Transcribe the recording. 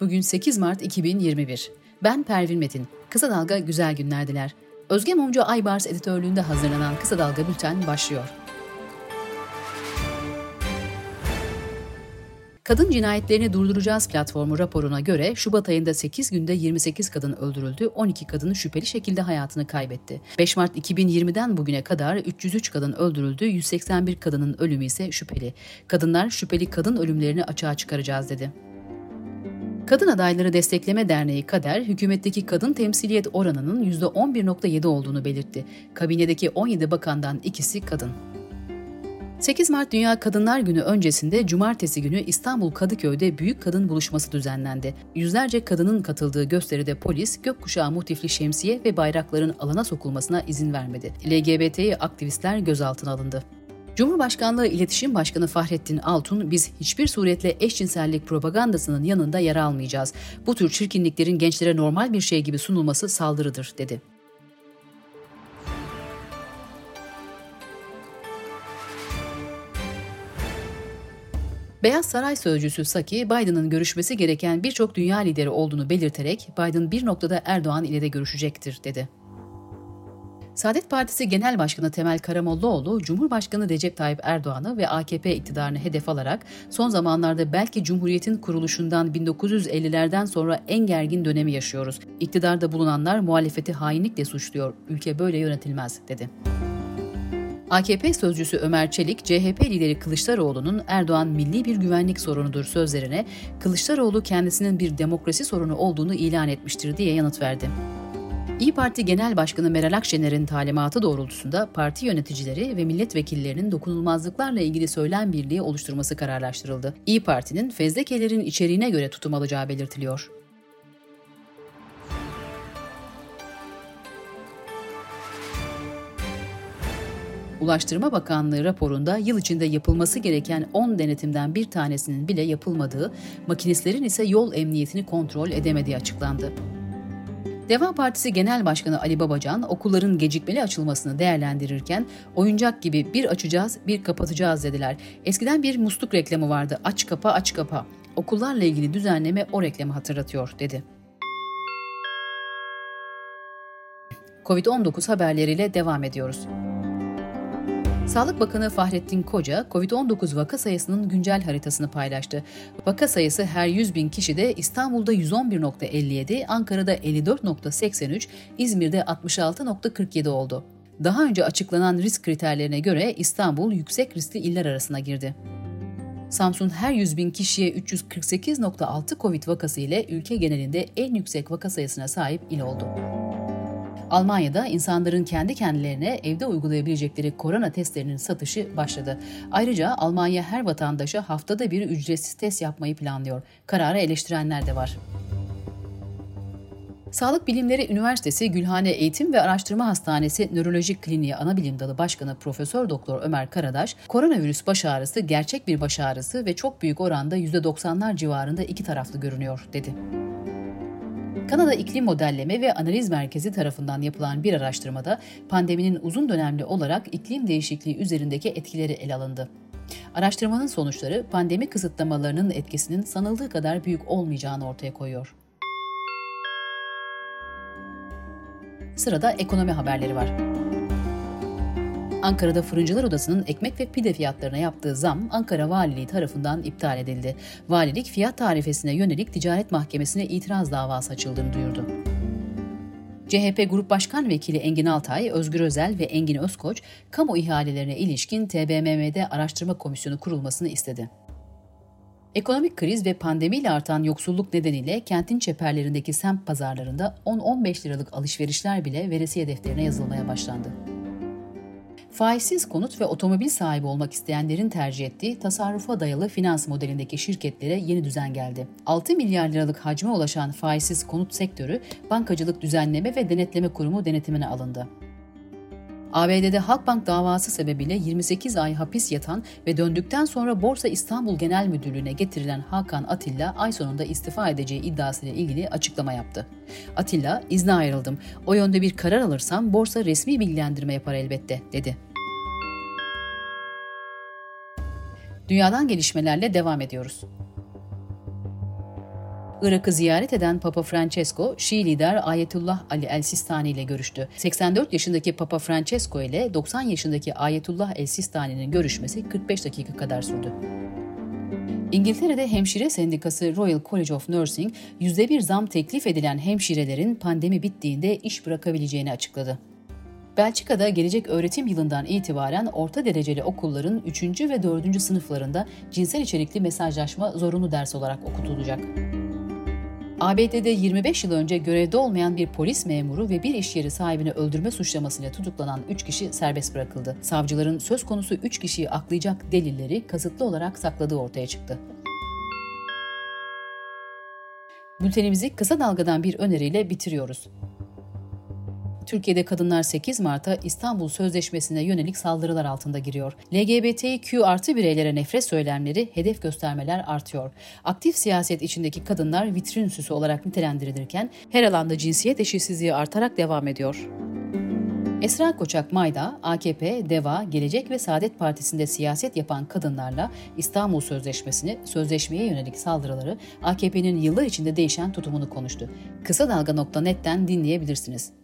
Bugün 8 Mart 2021. Ben Pervin Metin. Kısa Dalga güzel günler diler. Özge Mumcu Aybars editörlüğünde hazırlanan Kısa Dalga Bülten başlıyor. Kadın Cinayetlerini Durduracağız platformu raporuna göre Şubat ayında 8 günde 28 kadın öldürüldü, 12 kadın şüpheli şekilde hayatını kaybetti. 5 Mart 2020'den bugüne kadar 303 kadın öldürüldü, 181 kadının ölümü ise şüpheli. Kadınlar şüpheli kadın ölümlerini açığa çıkaracağız dedi. Kadın Adayları Destekleme Derneği Kader, hükümetteki kadın temsiliyet oranının %11.7 olduğunu belirtti. Kabinedeki 17 bakandan ikisi kadın. 8 Mart Dünya Kadınlar Günü öncesinde cumartesi günü İstanbul Kadıköy'de büyük kadın buluşması düzenlendi. Yüzlerce kadının katıldığı gösteride polis gökkuşağı motifli şemsiye ve bayrakların alana sokulmasına izin vermedi. LGBTİ aktivistler gözaltına alındı. Cumhurbaşkanlığı İletişim Başkanı Fahrettin Altun, biz hiçbir suretle eşcinsellik propagandasının yanında yer almayacağız. Bu tür çirkinliklerin gençlere normal bir şey gibi sunulması saldırıdır, dedi. Beyaz Saray sözcüsü Saki, Biden'ın görüşmesi gereken birçok dünya lideri olduğunu belirterek Biden bir noktada Erdoğan ile de görüşecektir dedi. Saadet Partisi Genel Başkanı Temel Karamollaoğlu, Cumhurbaşkanı Recep Tayyip Erdoğan'ı ve AKP iktidarını hedef alarak son zamanlarda belki Cumhuriyet'in kuruluşundan 1950'lerden sonra en gergin dönemi yaşıyoruz. İktidarda bulunanlar muhalefeti hainlikle suçluyor. Ülke böyle yönetilmez, dedi. AKP sözcüsü Ömer Çelik, CHP lideri Kılıçdaroğlu'nun Erdoğan milli bir güvenlik sorunudur sözlerine Kılıçdaroğlu kendisinin bir demokrasi sorunu olduğunu ilan etmiştir diye yanıt verdi. İyi Parti Genel Başkanı Meral Akşener'in talimatı doğrultusunda parti yöneticileri ve milletvekillerinin dokunulmazlıklarla ilgili söylem birliği oluşturması kararlaştırıldı. İyi Parti'nin fezlekelerin içeriğine göre tutum alacağı belirtiliyor. Ulaştırma Bakanlığı raporunda yıl içinde yapılması gereken 10 denetimden bir tanesinin bile yapılmadığı, makinistlerin ise yol emniyetini kontrol edemediği açıklandı. Deva Partisi Genel Başkanı Ali Babacan okulların gecikmeli açılmasını değerlendirirken oyuncak gibi bir açacağız bir kapatacağız dediler. Eskiden bir musluk reklamı vardı aç kapa aç kapa. Okullarla ilgili düzenleme o reklamı hatırlatıyor dedi. Covid-19 haberleriyle devam ediyoruz. Sağlık Bakanı Fahrettin Koca, COVID-19 vaka sayısının güncel haritasını paylaştı. Vaka sayısı her 100 bin kişide İstanbul'da 111.57, Ankara'da 54.83, İzmir'de 66.47 oldu. Daha önce açıklanan risk kriterlerine göre İstanbul yüksek riskli iller arasına girdi. Samsun her 100 bin kişiye 348.6 Covid vakası ile ülke genelinde en yüksek vaka sayısına sahip il oldu. Almanya'da insanların kendi kendilerine evde uygulayabilecekleri korona testlerinin satışı başladı. Ayrıca Almanya her vatandaşa haftada bir ücretsiz test yapmayı planlıyor. Kararı eleştirenler de var. Sağlık Bilimleri Üniversitesi Gülhane Eğitim ve Araştırma Hastanesi Nöroloji Kliniği Anabilim Dalı Başkanı Profesör Doktor Ömer Karadaş, koronavirüs baş ağrısı gerçek bir baş ağrısı ve çok büyük oranda %90'lar civarında iki taraflı görünüyor, dedi. Kanada İklim Modelleme ve Analiz Merkezi tarafından yapılan bir araştırmada pandeminin uzun dönemli olarak iklim değişikliği üzerindeki etkileri ele alındı. Araştırmanın sonuçları pandemi kısıtlamalarının etkisinin sanıldığı kadar büyük olmayacağını ortaya koyuyor. Sırada ekonomi haberleri var. Ankara'da Fırıncılar Odası'nın ekmek ve pide fiyatlarına yaptığı zam Ankara Valiliği tarafından iptal edildi. Valilik fiyat tarifesine yönelik ticaret mahkemesine itiraz davası açıldığını duyurdu. CHP Grup Başkan Vekili Engin Altay, Özgür Özel ve Engin Özkoç, kamu ihalelerine ilişkin TBMM'de araştırma komisyonu kurulmasını istedi. Ekonomik kriz ve pandemiyle artan yoksulluk nedeniyle kentin çeperlerindeki semt pazarlarında 10-15 liralık alışverişler bile veresiye defterine yazılmaya başlandı. Faizsiz konut ve otomobil sahibi olmak isteyenlerin tercih ettiği tasarrufa dayalı finans modelindeki şirketlere yeni düzen geldi. 6 milyar liralık hacme ulaşan faizsiz konut sektörü Bankacılık Düzenleme ve Denetleme Kurumu denetimine alındı. ABD'de Halkbank davası sebebiyle 28 ay hapis yatan ve döndükten sonra Borsa İstanbul Genel Müdürlüğü'ne getirilen Hakan Atilla ay sonunda istifa edeceği iddiasıyla ilgili açıklama yaptı. Atilla, izne ayrıldım. O yönde bir karar alırsam borsa resmi bilgilendirme yapar elbette, dedi. Dünyadan gelişmelerle devam ediyoruz. Irak'ı ziyaret eden Papa Francesco, Şii lider Ayetullah Ali El Sistani ile görüştü. 84 yaşındaki Papa Francesco ile 90 yaşındaki Ayetullah El Sistani'nin görüşmesi 45 dakika kadar sürdü. İngiltere'de hemşire sendikası Royal College of Nursing, %1 zam teklif edilen hemşirelerin pandemi bittiğinde iş bırakabileceğini açıkladı. Belçika'da gelecek öğretim yılından itibaren orta dereceli okulların 3. ve 4. sınıflarında cinsel içerikli mesajlaşma zorunlu ders olarak okutulacak. ABD'de 25 yıl önce görevde olmayan bir polis memuru ve bir iş yeri sahibini öldürme suçlamasıyla tutuklanan 3 kişi serbest bırakıldı. Savcıların söz konusu 3 kişiyi aklayacak delilleri kasıtlı olarak sakladığı ortaya çıktı. Bültenimizi kısa dalgadan bir öneriyle bitiriyoruz. Türkiye'de kadınlar 8 Mart'ta İstanbul Sözleşmesi'ne yönelik saldırılar altında giriyor. LGBTQ artı bireylere nefret söylemleri, hedef göstermeler artıyor. Aktif siyaset içindeki kadınlar vitrin süsü olarak nitelendirilirken her alanda cinsiyet eşitsizliği artarak devam ediyor. Esra Koçak Mayda, AKP, DEVA, Gelecek ve Saadet Partisi'nde siyaset yapan kadınlarla İstanbul Sözleşmesi'ni, sözleşmeye yönelik saldırıları, AKP'nin yıllar içinde değişen tutumunu konuştu. Kısa Dalga.net'ten dinleyebilirsiniz.